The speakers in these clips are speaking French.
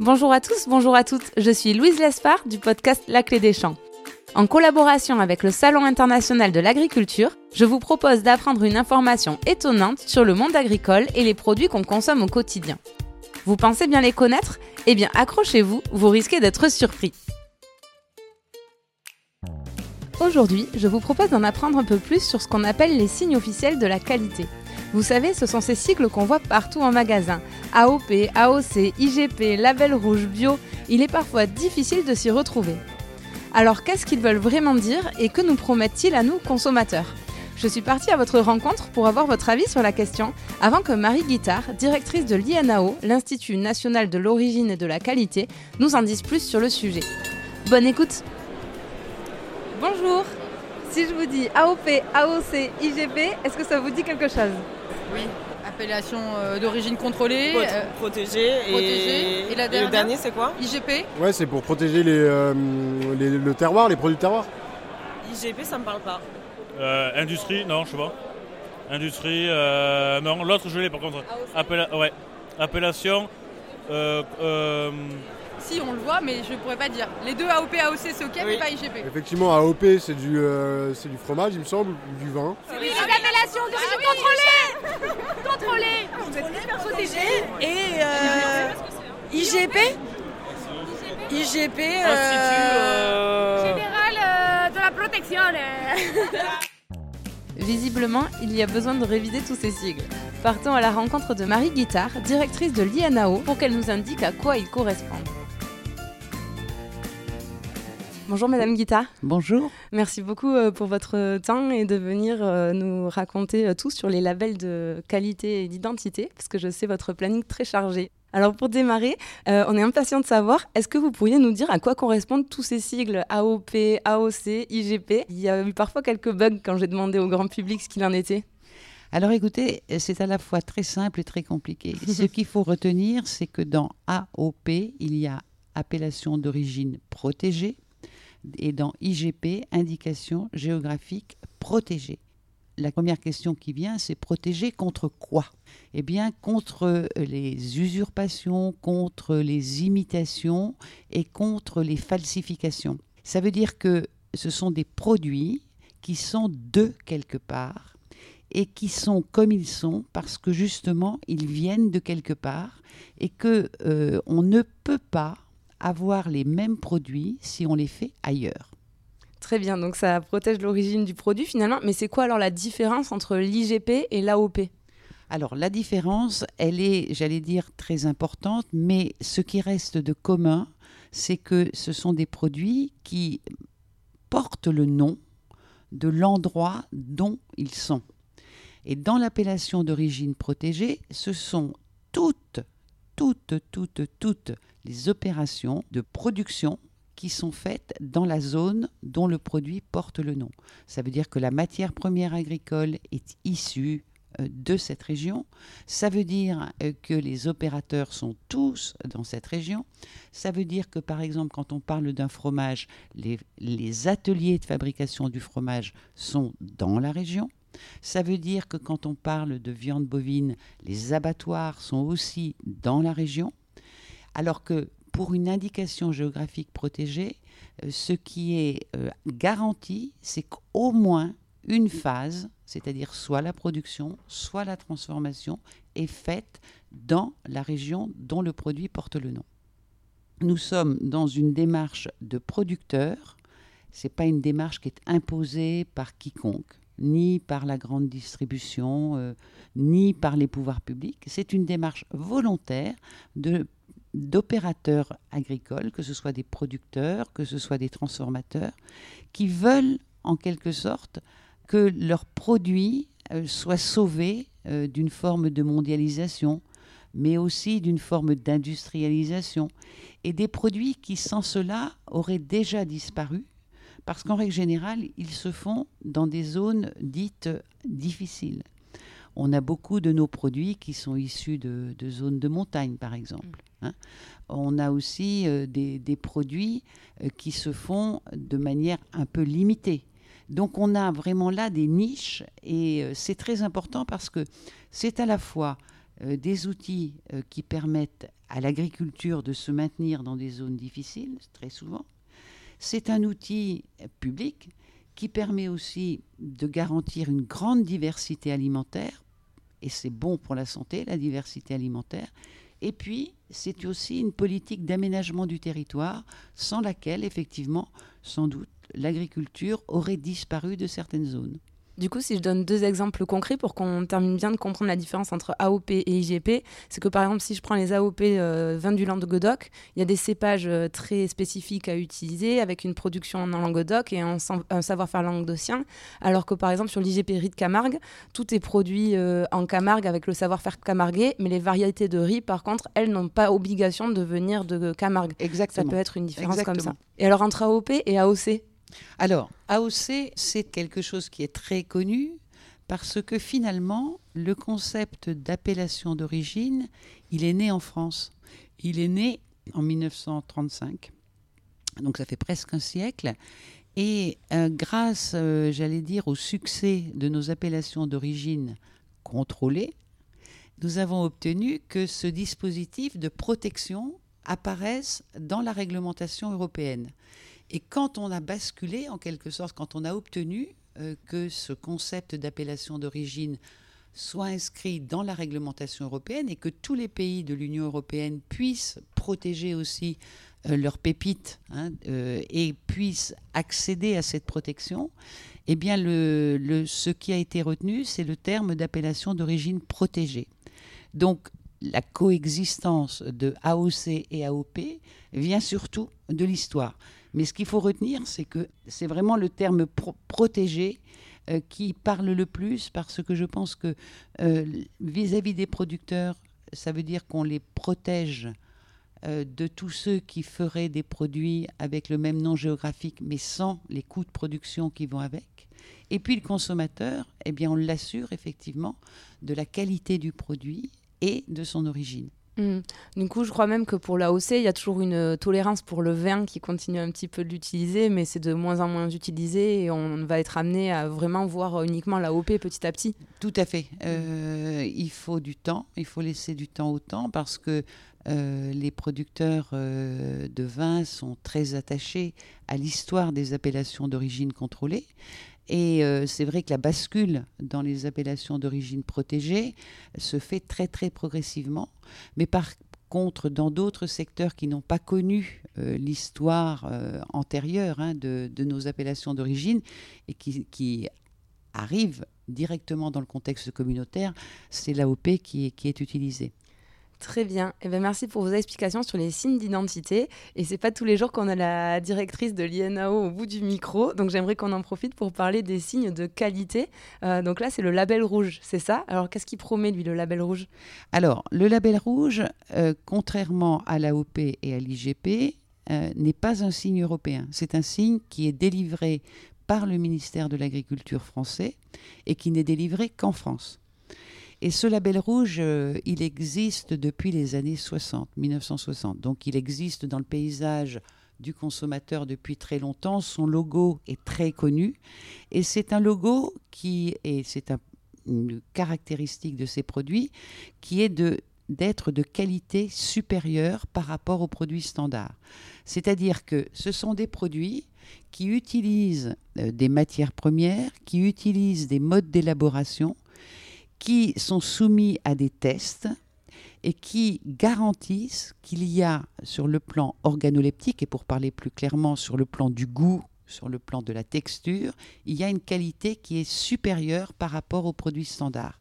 Bonjour à tous, bonjour à toutes. Je suis Louise Lespard du podcast La Clé des Champs. En collaboration avec le Salon international de l'agriculture, je vous propose d'apprendre une information étonnante sur le monde agricole et les produits qu'on consomme au quotidien. Vous pensez bien les connaître? Eh bien accrochez-vous, vous risquez d'être surpris. Aujourd'hui, je vous propose d'en apprendre un peu plus sur ce qu'on appelle les signes officiels de la qualité. Vous savez, ce sont ces sigles qu'on voit partout en magasin. AOP, AOC, IGP, label rouge, bio, il est parfois difficile de s'y retrouver. Alors qu'est-ce qu'ils veulent vraiment dire et que nous promettent-ils à nous, consommateurs? Je suis partie à votre rencontre pour avoir votre avis sur la question avant que Marie Guittard, directrice de l'INAO, l'Institut national de l'origine et de la qualité, nous en dise plus sur le sujet. Bonne écoute Bonjour Si je vous dis AOP, AOC, IGP, est-ce que ça vous dit quelque chose? Oui, appellation euh, d'origine contrôlée. Euh, protégé, et... la le dernière dernier c'est quoi IGP. Ouais, c'est pour protéger les, euh, les- le terroir, les produits de terroir. IGP ça me parle pas. Euh, industrie, non, je sais pas. Industrie, euh, non, l'autre je l'ai par contre. Appella- ouais. Appellation, euh, euh, Si, on le voit, mais je pourrais pas dire. Les deux AOP, AOC, c'est ok, mais Oui. pas IGP. Effectivement, AOP, c'est du, euh, c'est du fromage, il me semble, ou du vin. Oui, les appellations d'origine contrôlée Contrôlée Protégée Et euh, IGP IGP euh, Institut. Général euh, de la protection. Visiblement, il y a besoin de réviser tous ces sigles. Partons à la rencontre de Marie Guittard, directrice de l'INAO, pour qu'elle nous indique à quoi ils correspondent. Bonjour Madame Guittard, Bonjour. merci beaucoup euh, pour votre temps et de venir euh, nous raconter euh, tout sur les labels de qualité et d'identité, parce que je sais votre planning très chargé. Alors pour démarrer, euh, on est impatient de savoir, est-ce que vous pourriez nous dire à quoi correspondent tous ces sigles AOP, AOC, IGP Il y a eu parfois quelques bugs quand j'ai demandé au grand public ce qu'il en était. Alors écoutez, c'est à la fois très simple et très compliqué. Ce qu'il faut retenir, c'est que dans AOP, il y a appellation d'origine protégée et dans IGP, indication géographique protégée. La première question qui vient, c'est protéger contre quoi? Eh bien, contre les usurpations, contre les imitations et contre les falsifications. Ça veut dire que ce sont des produits qui sont de quelque part et qui sont comme ils sont parce que justement ils viennent de quelque part et que euh, on ne peut pas avoir les mêmes produits si on les fait ailleurs. Très bien, donc ça protège l'origine du produit finalement, mais c'est quoi alors la différence entre l'IGP et l'AOP Alors la différence, elle est, j'allais dire, très importante, mais ce qui reste de commun, c'est que ce sont des produits qui portent le nom de l'endroit dont ils sont. Et dans l'appellation d'origine protégée, ce sont toutes, toutes, toutes, toutes les opérations de production qui sont faites dans la zone dont le produit porte le nom. Ça veut dire que la matière première agricole est issue euh, de cette région. Ça veut dire euh, que les opérateurs sont tous dans cette région. Ça veut dire que, par exemple, quand on parle d'un fromage, les, les ateliers de fabrication du fromage sont dans la région. Ça veut dire que quand on parle de viande bovine, les abattoirs sont aussi dans la région. Alors que pour une indication géographique protégée, euh, ce qui est euh, garanti, c'est qu'au moins une phase, c'est-à-dire soit la production, soit la transformation, est faite dans la région dont le produit porte le nom. Nous sommes dans une démarche de producteur. Ce n'est pas une démarche qui est imposée par quiconque, ni par la grande distribution, euh, ni par les pouvoirs publics. C'est une démarche volontaire de d'opérateurs agricoles, que ce soit des producteurs, que ce soit des transformateurs, qui veulent en quelque sorte que leurs produits euh, soient sauvés euh, d'une forme de mondialisation, mais aussi d'une forme d'industrialisation, et des produits qui sans cela auraient déjà disparu, parce qu'en règle générale, ils se font dans des zones dites difficiles. On a beaucoup de nos produits qui sont issus de, de zones de montagne, par exemple. Hein. On a aussi euh, des, produits euh, qui se font de manière un peu limitée. Donc on a vraiment là des niches et euh, c'est très important parce que c'est à la fois des outils qui permettent à l'agriculture de se maintenir dans des zones difficiles, très souvent. C'est un outil public qui permet aussi de garantir une grande diversité alimentaire, et c'est bon pour la santé, la diversité alimentaire. Et puis, c'est aussi une politique d'aménagement du territoire, sans laquelle, effectivement, sans doute, l'agriculture aurait disparu de certaines zones. Du coup, si je donne deux exemples concrets pour qu'on termine bien de comprendre la différence entre AOP et IGP, c'est que par exemple, si je prends les AOP euh, vin du Languedoc, il y a des cépages euh, très spécifiques à utiliser avec une production en Languedoc et un, savoir-faire languedocien, alors que par exemple sur l'IGP riz de Camargue, tout est produit euh, en Camargue avec le savoir-faire camarguais, mais les variétés de riz, par contre, elles n'ont pas obligation de venir de Camargue. Exactement. Ça peut être une différence comme ça. Et alors entre AOP et AOC alors, AOC, c'est quelque chose qui est très connu parce que finalement, le concept d'appellation d'origine, il est né en France. Il est né en 1935, donc ça fait presque un siècle. Et euh, grâce, euh, j'allais dire, au succès de nos appellations d'origine contrôlées, nous avons obtenu que ce dispositif de protection apparaisse dans la réglementation européenne. Et quand on a basculé, en quelque sorte, quand on a obtenu euh, que ce concept d'appellation d'origine soit inscrit dans la réglementation européenne et que tous les pays de l'Union européenne puissent protéger aussi euh, leurs pépites hein, euh, et puissent accéder à cette protection, eh bien, ce qui a été retenu, c'est le terme d'appellation d'origine protégée. Donc, la coexistence de AOC et AOP vient surtout de l'histoire. Mais ce qu'il faut retenir, c'est que c'est vraiment le terme protégé euh, qui parle le plus parce que je pense que euh, vis-à-vis des producteurs, ça veut dire qu'on les protège euh, de tous ceux qui feraient des produits avec le même nom géographique mais sans les coûts de production qui vont avec. Et puis le consommateur, eh bien on l'assure effectivement de la qualité du produit et de son origine. Hmm. Du coup, je crois même que pour l'AOC, il y a toujours une euh, tolérance pour le vin qui continue un petit peu de l'utiliser, mais c'est de moins en moins utilisé et on va être amené à vraiment voir uniquement l'AOP petit à petit. Tout à fait. Euh, il faut du temps, il faut laisser du temps au temps parce que euh, les producteurs de vin sont très attachés à l'histoire des appellations d'origine contrôlée. Et euh, c'est vrai que la bascule dans les appellations d'origine protégée se fait très très progressivement. Mais par contre, dans d'autres secteurs qui n'ont pas connu euh, l'histoire euh, antérieure hein, de, nos appellations d'origine et qui, qui, arrivent directement dans le contexte communautaire, c'est l'AOP qui qui est utilisée. Très bien. Eh ben, merci pour vos explications sur les signes d'identité. Et c'est pas tous les jours qu'on a la directrice de l'INAO au bout du micro. Donc j'aimerais qu'on en profite pour parler des signes de qualité. Euh, donc là, c'est le label rouge, c'est ça? Alors qu'est-ce qui promet, lui, le label rouge? Alors, le label rouge, euh, contrairement à l'AOP et à l'IGP, euh, n'est pas un signe européen. C'est un signe qui est délivré par le ministère de l'Agriculture français et qui n'est délivré qu'en France. Et ce label rouge, euh, il existe depuis les années 60, 1960. Donc il existe dans le paysage du consommateur depuis très longtemps. Son logo est très connu. Et c'est un logo qui, et c'est une caractéristique de ces produits, qui est de d'être de qualité supérieure par rapport aux produits standards. C'est-à-dire que ce sont des produits qui utilisent euh, des matières premières, qui utilisent des modes d'élaboration qui sont soumis à des tests et qui garantissent qu'il y a sur le plan organoleptique, et pour parler plus clairement sur le plan du goût, sur le plan de la texture, il y a une qualité qui est supérieure par rapport aux produits standards.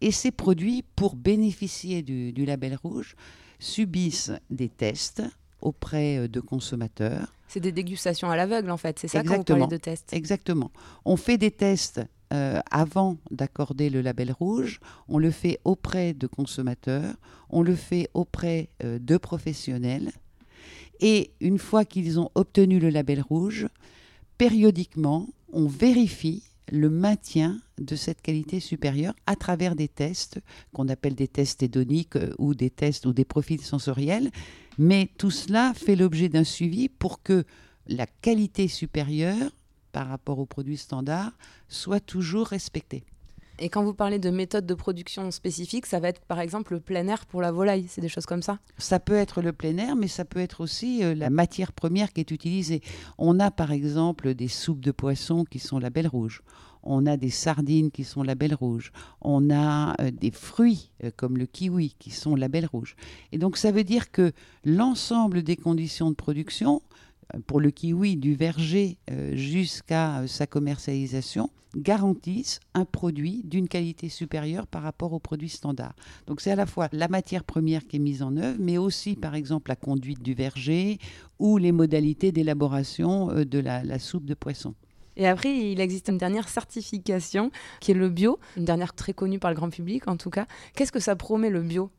Et ces produits, pour bénéficier du, label rouge, subissent des tests auprès euh, de consommateurs. C'est des dégustations à l'aveugle en fait, c'est ça quand vous parlez de tests Exactement. On fait des tests euh, avant d'accorder le label rouge, on le fait auprès de consommateurs, on le fait auprès euh, de professionnels. Et une fois qu'ils ont obtenu le label rouge, périodiquement, on vérifie le maintien de cette qualité supérieure à travers des tests qu'on appelle des tests hédoniques euh, ou des tests ou des profils sensoriels. Mais tout cela fait l'objet d'un suivi pour que la qualité supérieure par rapport aux produits standards soit toujours respecté. Et quand vous parlez de méthodes de production spécifiques, ça va être par exemple le plein air pour la volaille, c'est des choses comme ça? Ça peut être le plein air, mais ça peut être aussi euh, la matière première qui est utilisée. On a par exemple des soupes de poisson qui sont label rouge. On a des sardines qui sont label rouge. On a euh, des fruits euh, comme le kiwi qui sont label rouge. Et donc ça veut dire que l'ensemble des conditions de production, pour le kiwi du verger euh, jusqu'à euh, sa commercialisation, garantissent un produit d'une qualité supérieure par rapport aux produits standards. Donc c'est à la fois la matière première qui est mise en œuvre, mais aussi par exemple la conduite du verger ou les modalités d'élaboration euh, de la, la soupe de poisson. Et après, il existe une dernière certification qui est le bio, une dernière très connue par le grand public en tout cas. Qu'est-ce que ça promet le bio?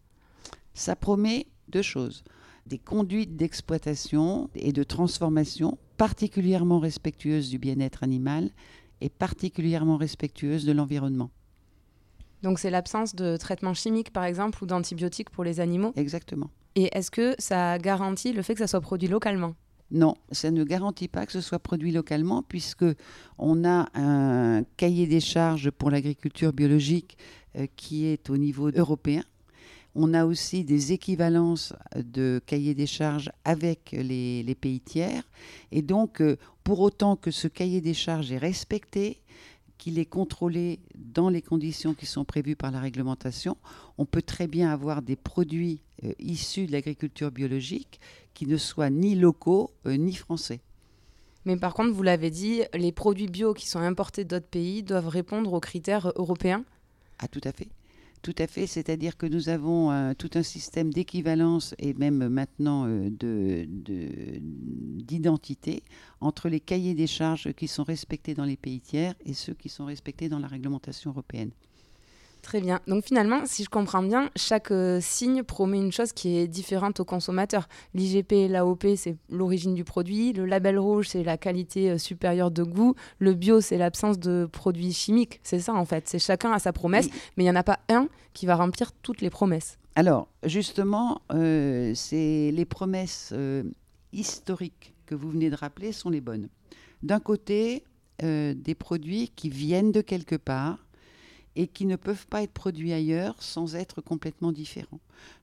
Ça promet deux choses. Des conduites d'exploitation et de transformation particulièrement respectueuses du bien-être animal et particulièrement respectueuses de l'environnement. Donc c'est l'absence de traitements chimiques par exemple ou d'antibiotiques pour les animaux. Exactement. Et est-ce que ça garantit le fait que ça soit produit localement? Non, ça ne garantit pas que ce soit produit localement puisque on a un cahier des charges pour l'agriculture biologique euh, qui est au niveau européen. On a aussi des équivalences de cahier des charges avec les, les pays tiers. Et donc, euh, pour autant que ce cahier des charges est respecté, qu'il est contrôlé dans les conditions qui sont prévues par la réglementation, on peut très bien avoir des produits euh, issus de l'agriculture biologique qui ne soient ni locaux euh, ni français. Mais par contre, vous l'avez dit, les produits bio qui sont importés d'autres pays doivent répondre aux critères européens? Ah, tout à fait. Tout à fait, c'est-à-dire que nous avons euh, tout un système d'équivalence et même maintenant euh, de- de- d'identité entre les cahiers des charges qui sont respectés dans les pays tiers et ceux qui sont respectés dans la réglementation européenne. Très bien. Donc finalement, si je comprends bien, chaque euh, signe promet une chose qui est différente au consommateur. L'IGP, l'AOP, c'est l'origine du produit. Le label rouge, c'est la qualité euh, supérieure de goût. Le bio, c'est l'absence de produits chimiques. C'est ça en fait. C'est chacun a sa promesse, Oui. mais il n'y en a pas un qui va remplir toutes les promesses. Alors, justement, euh, c'est les promesses historiques que vous venez de rappeler sont les bonnes. D'un côté, des produits qui viennent de quelque part et qui ne peuvent pas être produits ailleurs sans être complètement différents.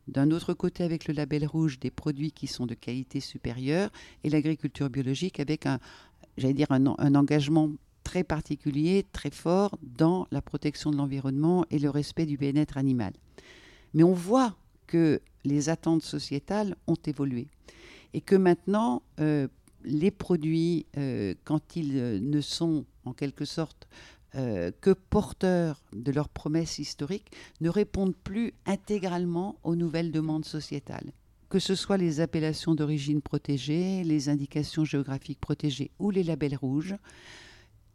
D'un autre côté, avec le label rouge, des produits qui sont de qualité supérieure et l'agriculture biologique avec un, engagement très particulier, très fort dans la protection de l'environnement et le respect du bien-être animal. Mais on voit que les attentes sociétales ont évolué et que maintenant, euh, les produits, euh, quand ils euh, ne sont en quelque sorte euh, que porteurs de leurs promesses historiques, ne répondent plus intégralement aux nouvelles demandes sociétales. Que ce soit les appellations d'origine protégée, les indications géographiques protégées ou les labels rouges,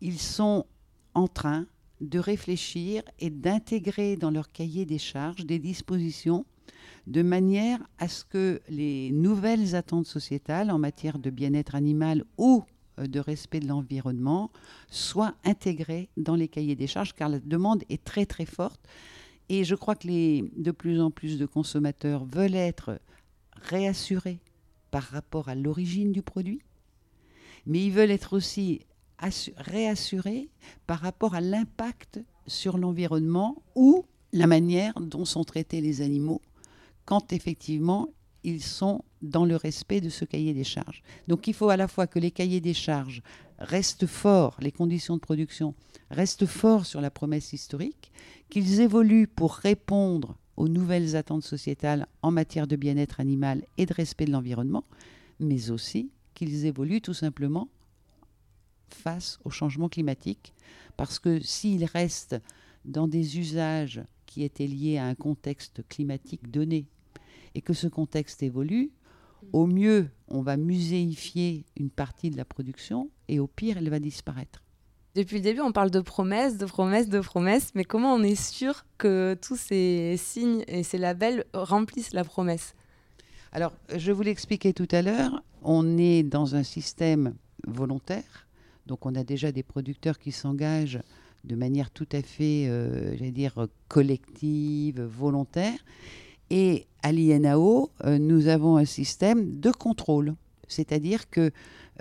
ils sont en train de réfléchir et d'intégrer dans leur cahier des charges des dispositions de manière à ce que les nouvelles attentes sociétales en matière de bien-être animal ou de respect de l'environnement soient intégrées dans les cahiers des charges, car la demande est très très forte. Et je crois que les, de plus en plus de consommateurs veulent être réassurés par rapport à l'origine du produit, mais ils veulent être aussi assu- réassurés par rapport à l'impact sur l'environnement ou la manière dont sont traités les animaux quand effectivement ils sont dans le respect de ce cahier des charges. Donc il faut à la fois que les cahiers des charges restent forts, les conditions de production restent forts sur la promesse historique, qu'ils évoluent pour répondre aux nouvelles attentes sociétales en matière de bien-être animal et de respect de l'environnement, mais aussi qu'ils évoluent tout simplement face au changement climatique, parce que s'ils restent dans des usages qui étaient liés à un contexte climatique donné, et que ce contexte évolue, au mieux, on va muséifier une partie de la production, et au pire, elle va disparaître. Depuis le début, on parle de promesses, de promesses, de promesses, mais comment on est sûr que tous ces signes et ces labels remplissent la promesse? Alors, je vous l'expliquais tout à l'heure, on est dans un système volontaire, donc on a déjà des producteurs qui s'engagent de manière tout à fait, euh, j'allais dire, collective, volontaire. Et à l'INAO, euh, nous avons un système de contrôle. C'est-à-dire que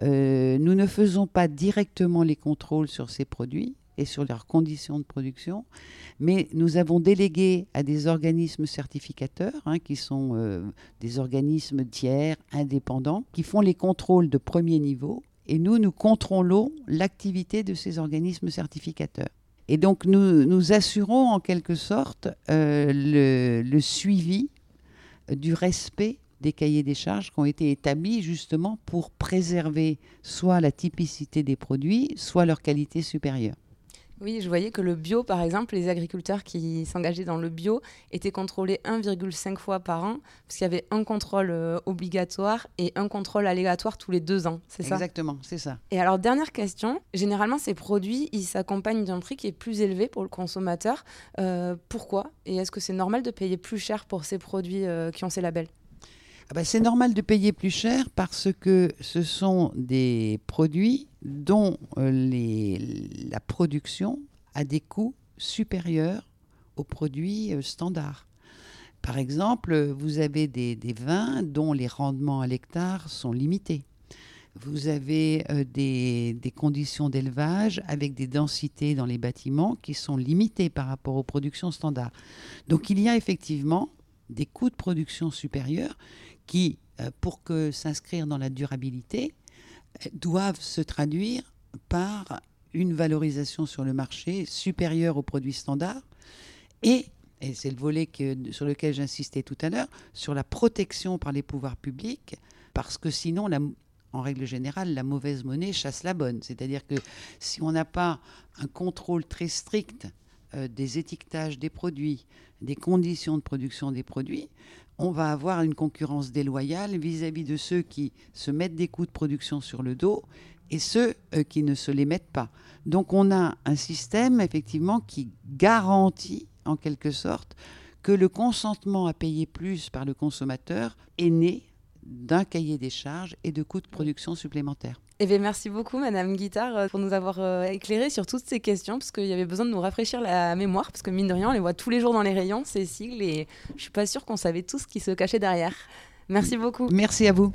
euh, nous ne faisons pas directement les contrôles sur ces produits, et sur leurs conditions de production. Mais nous avons délégué à des organismes certificateurs, hein, qui sont euh, des organismes tiers, indépendants, qui font les contrôles de premier niveau. Et nous, nous contrôlons l'activité de ces organismes certificateurs. Et donc, nous, nous assurons en quelque sorte euh, le, le suivi du respect des cahiers des charges qui ont été établis justement pour préserver soit la typicité des produits, soit leur qualité supérieure. Oui, je voyais que le bio, par exemple, les agriculteurs qui s'engageaient dans le bio étaient contrôlés 1,5 fois par an, parce qu'il y avait un contrôle euh, obligatoire et un contrôle aléatoire tous les deux ans, c'est ça? Exactement, c'est ça. Et alors, dernière question, généralement, ces produits, ils s'accompagnent d'un prix qui est plus élevé pour le consommateur. Euh, pourquoi? Et est-ce que c'est normal de payer plus cher pour ces produits euh, qui ont ces labels? Ah bah, c'est normal de payer plus cher parce que ce sont des produits dont euh, la production a des coûts supérieurs aux produits euh, standards. Par exemple, vous avez des, vins dont les rendements à l'hectare sont limités. Vous avez euh, des, des, conditions d'élevage avec des densités dans les bâtiments qui sont limitées par rapport aux productions standards. Donc il y a effectivement des coûts de production supérieurs qui, pour que s'inscrire dans la durabilité, doivent se traduire par une valorisation sur le marché supérieure aux produits standards et, et c'est le volet sur lequel j'insistais tout à l'heure, sur la protection par les pouvoirs publics, parce que sinon, en règle générale, la mauvaise monnaie chasse la bonne. C'est-à-dire que si on n'a pas un contrôle très strict euh, des étiquetages des produits, des conditions de production des produits, on va avoir une concurrence déloyale vis-à-vis de ceux qui se mettent des coûts de production sur le dos et ceux euh, qui ne se les mettent pas. Donc on a un système effectivement qui garantit en quelque sorte que le consentement à payer plus par le consommateur est né d'un cahier des charges et de coûts de production supplémentaires. Eh bien, merci beaucoup, Madame Guittard, euh, pour nous avoir euh, éclairé sur toutes ces questions, parce qu'il y avait besoin de nous rafraîchir la mémoire, parce que mine de rien, on les voit tous les jours dans les rayons, ces sigles, et je suis pas sûre qu'on savait tout ce qui se cachait derrière. Merci beaucoup. Merci à vous.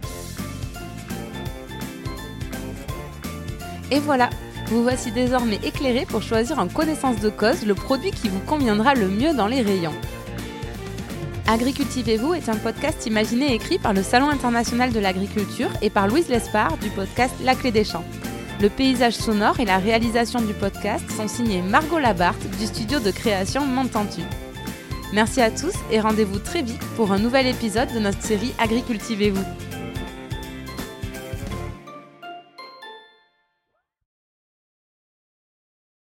Et voilà, vous voici désormais éclairé pour choisir en connaissance de cause le produit qui vous conviendra le mieux dans les rayons. Agricultivez-vous est un podcast imaginé et écrit par le Salon international de l'agriculture et par Louise Lespard du podcast La Clé des Champs. Le paysage sonore et la réalisation du podcast sont signés Margot Labarthe du studio de création Montentu. Merci à tous et rendez-vous très vite pour un nouvel épisode de notre série Agricultivez-vous.